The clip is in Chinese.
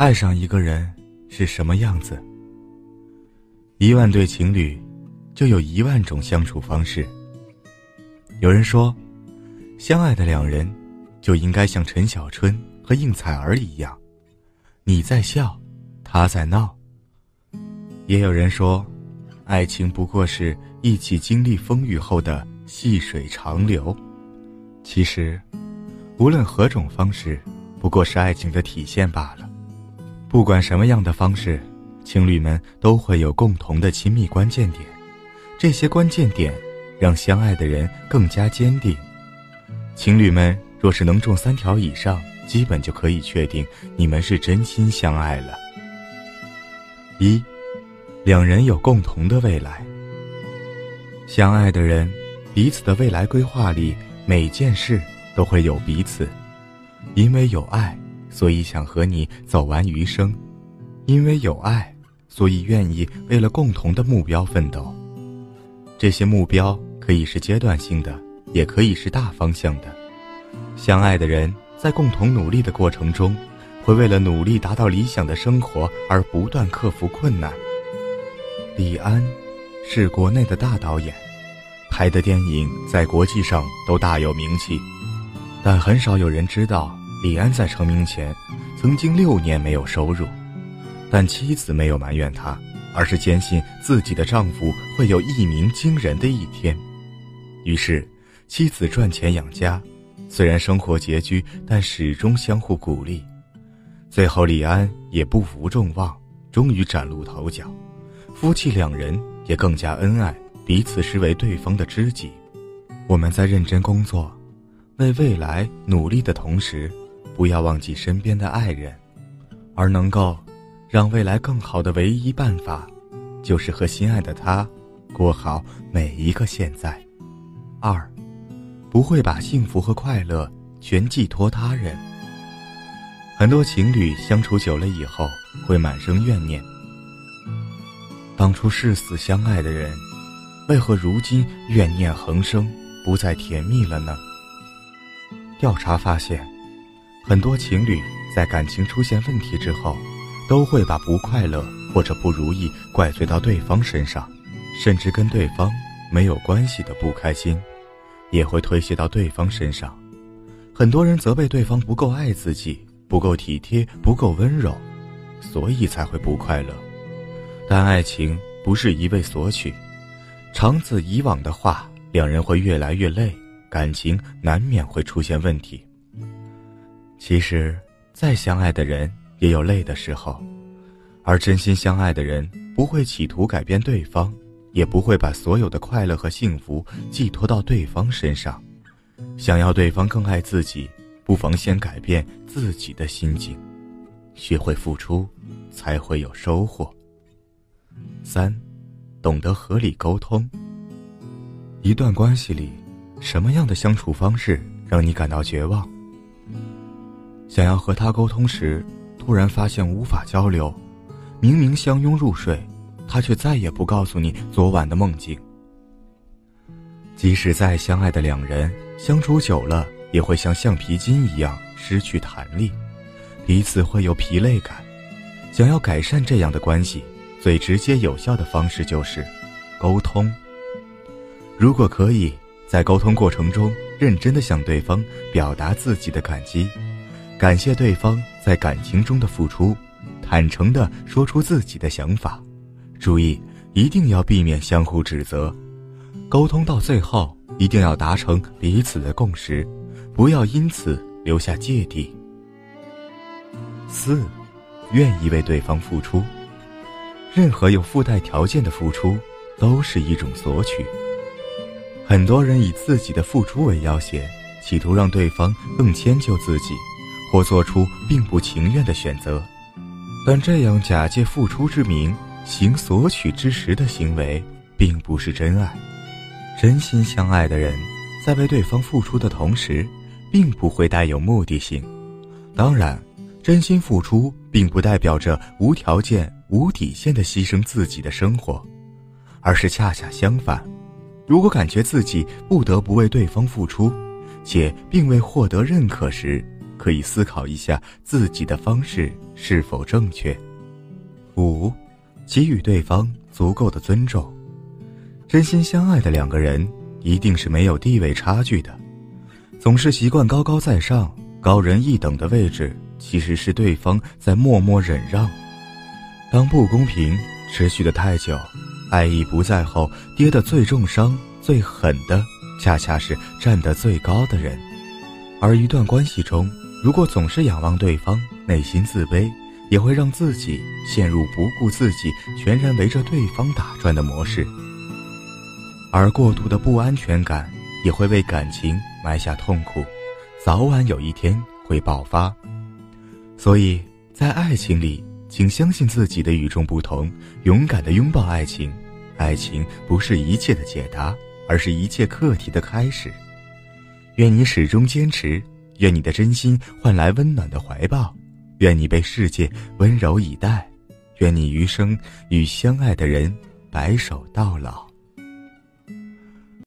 爱上一个人是什么样子？一万对情侣，就有一万种相处方式。有人说，相爱的两人就应该像陈小春和应采儿一样，你在笑，他在闹。也有人说，爱情不过是一起经历风雨后的细水长流。其实，无论何种方式，不过是爱情的体现罢了。不管什么样的方式，情侣们都会有共同的亲密关键点，这些关键点让相爱的人更加坚定。情侣们若是能中三条以上，基本就可以确定你们是真心相爱了。一，两人有共同的未来。相爱的人，彼此的未来规划里每件事都会有彼此，因为有爱。所以想和你走完余生，因为有爱，所以愿意为了共同的目标奋斗。这些目标可以是阶段性的，也可以是大方向的。相爱的人在共同努力的过程中，会为了努力达到理想的生活而不断克服困难。李安是国内的大导演，拍的电影在国际上都大有名气，但很少有人知道。李安在成名前，曾经六年没有收入，但妻子没有埋怨他，而是坚信自己的丈夫会有一鸣惊人的一天。于是，妻子赚钱养家，虽然生活拮据，但始终相互鼓励。最后，李安也不负众望，终于崭露头角，夫妻两人也更加恩爱，彼此视为对方的知己。我们在认真工作，为未来努力的同时。不要忘记身边的爱人，而能够让未来更好的唯一办法，就是和心爱的他过好每一个现在。二，不会把幸福和快乐全寄托他人。很多情侣相处久了以后，会满生怨念。当初誓死相爱的人，为何如今怨念横生，不再甜蜜了呢？调查发现。很多情侣在感情出现问题之后，都会把不快乐或者不如意怪罪到对方身上，甚至跟对方没有关系的不开心，也会推卸到对方身上。很多人责备对方不够爱自己，不够体贴，不够温柔，所以才会不快乐。但爱情不是一味索取，长此以往的话，两人会越来越累，感情难免会出现问题。其实，再相爱的人也有累的时候，而真心相爱的人不会企图改变对方，也不会把所有的快乐和幸福寄托到对方身上。想要对方更爱自己，不妨先改变自己的心境，学会付出，才会有收获。三，懂得合理沟通。一段关系里，什么样的相处方式让你感到绝望？想要和他沟通时，突然发现无法交流，明明相拥入睡，他却再也不告诉你昨晚的梦境。即使再相爱的两人，相处久了也会像橡皮筋一样失去弹力，彼此会有疲累感。想要改善这样的关系，最直接有效的方式就是沟通。如果可以在沟通过程中认真的向对方表达自己的感激。感谢对方在感情中的付出，坦诚地说出自己的想法，注意一定要避免相互指责，沟通到最后一定要达成彼此的共识，不要因此留下芥蒂。四，愿意为对方付出，任何有附带条件的付出都是一种索取。很多人以自己的付出为要挟，企图让对方更迁就自己。或做出并不情愿的选择，但这样假借付出之名行索取之实的行为，并不是真爱。真心相爱的人，在为对方付出的同时，并不会带有目的性。当然，真心付出并不代表着无条件、无底线的牺牲自己的生活，而是恰恰相反。如果感觉自己不得不为对方付出，且并未获得认可时，可以思考一下自己的方式是否正确。五，给予对方足够的尊重。真心相爱的两个人，一定是没有地位差距的。总是习惯高高在上、高人一等的位置，其实是对方在默默忍让。当不公平持续的太久，爱意不在后，跌得最重伤、最狠的，恰恰是站得最高的人。而一段关系中，如果总是仰望对方，内心自卑，也会让自己陷入不顾自己、全然围着对方打转的模式。而过度的不安全感，也会为感情埋下痛苦，早晚有一天会爆发。所以在爱情里，请相信自己的与众不同，勇敢的拥抱爱情。爱情不是一切的解答，而是一切课题的开始。愿你始终坚持，愿你的真心换来温暖的怀抱，愿你被世界温柔以待，愿你余生与相爱的人白首到老。